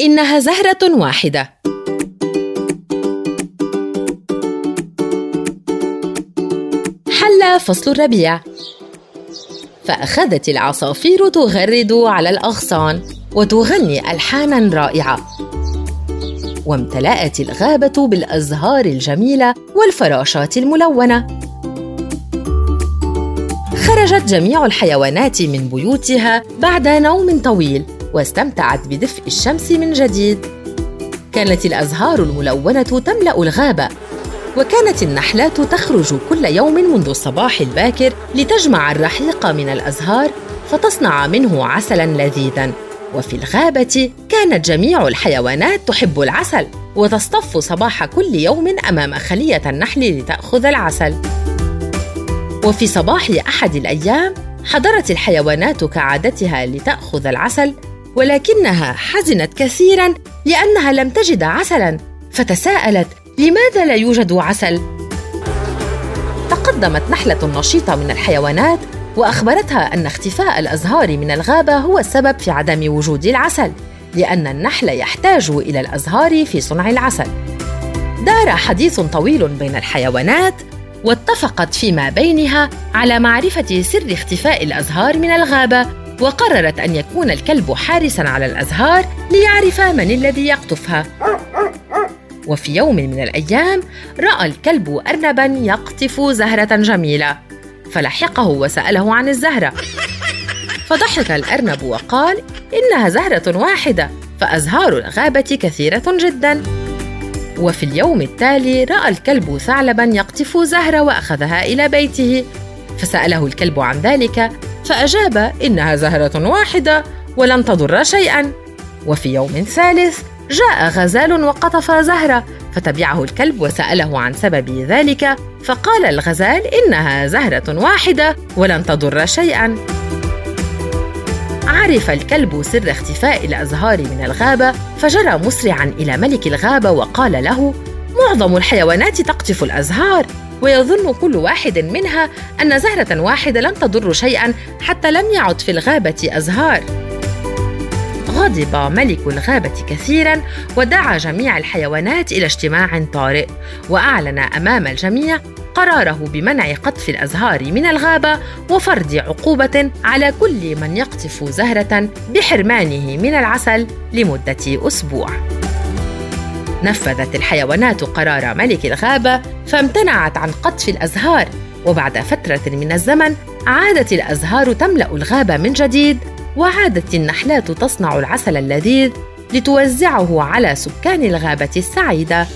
إنها زهرة واحدة. حل فصل الربيع. فأخذت العصافير تغرد على الأغصان وتغني ألحانا رائعة. وامتلأت الغابة بالأزهار الجميلة والفراشات الملونة. خرجت جميع الحيوانات من بيوتها بعد نوم طويل. واستمتعت بدفء الشمس من جديد. كانت الأزهار الملونة تملأ الغابة وكانت النحلات تخرج كل يوم منذ الصباح الباكر لتجمع الرحيق من الأزهار فتصنع منه عسلا لذيذا. وفي الغابة كانت جميع الحيوانات تحب العسل وتصطف صباح كل يوم أمام خلية النحل لتأخذ العسل. وفي صباح أحد الأيام حضرت الحيوانات كعادتها لتأخذ العسل ولكنها حزنت كثيرا لأنها لم تجد عسلا فتساءلت لماذا لا يوجد عسل؟ تقدمت نحلة نشيطة من الحيوانات وأخبرتها أن اختفاء الأزهار من الغابة هو السبب في عدم وجود العسل لأن النحل يحتاج إلى الأزهار في صنع العسل. دار حديث طويل بين الحيوانات واتفقت فيما بينها على معرفة سر اختفاء الأزهار من الغابة وقررت أن يكون الكلب حارسا على الأزهار ليعرف من الذي يقطفها. وفي يوم من الأيام رأى الكلب ارنبا يقطف زهرة جميلة فلحقه وسأله عن الزهرة. فضحك الأرنب وقال إنها زهرة واحدة فأزهار الغابة كثيرة جدا. وفي اليوم التالي رأى الكلب ثعلبا يقطف زهرة وأخذها إلى بيته فسأله الكلب عن ذلك فأجاب إنها زهرة واحدة ولن تضر شيئا. وفي يوم ثالث جاء غزال وقطف زهرة فتبعه الكلب وسأله عن سبب ذلك فقال الغزال إنها زهرة واحدة ولن تضر شيئا. عرف الكلب سر اختفاء الأزهار من الغابة فجرى مسرعا إلى ملك الغابة وقال له معظم الحيوانات تقطف الأزهار ويظن كل واحد منها أن زهرة واحدة لن تضر شيئا حتى لم يعد في الغابة أزهار غضب ملك الغابة كثيرا ودعا جميع الحيوانات إلى اجتماع طارئ وأعلن أمام الجميع قراره بمنع قطف الأزهار من الغابة وفرض عقوبة على كل من يقطف زهرة بحرمانه من العسل لمدة أسبوع. نفذت الحيوانات قرار ملك الغابة فامتنعت عن قطف الأزهار وبعد فترة من الزمن عادت الأزهار تملأ الغابة من جديد وعادت النحلات تصنع العسل اللذيذ لتوزعه على سكان الغابة السعيدة.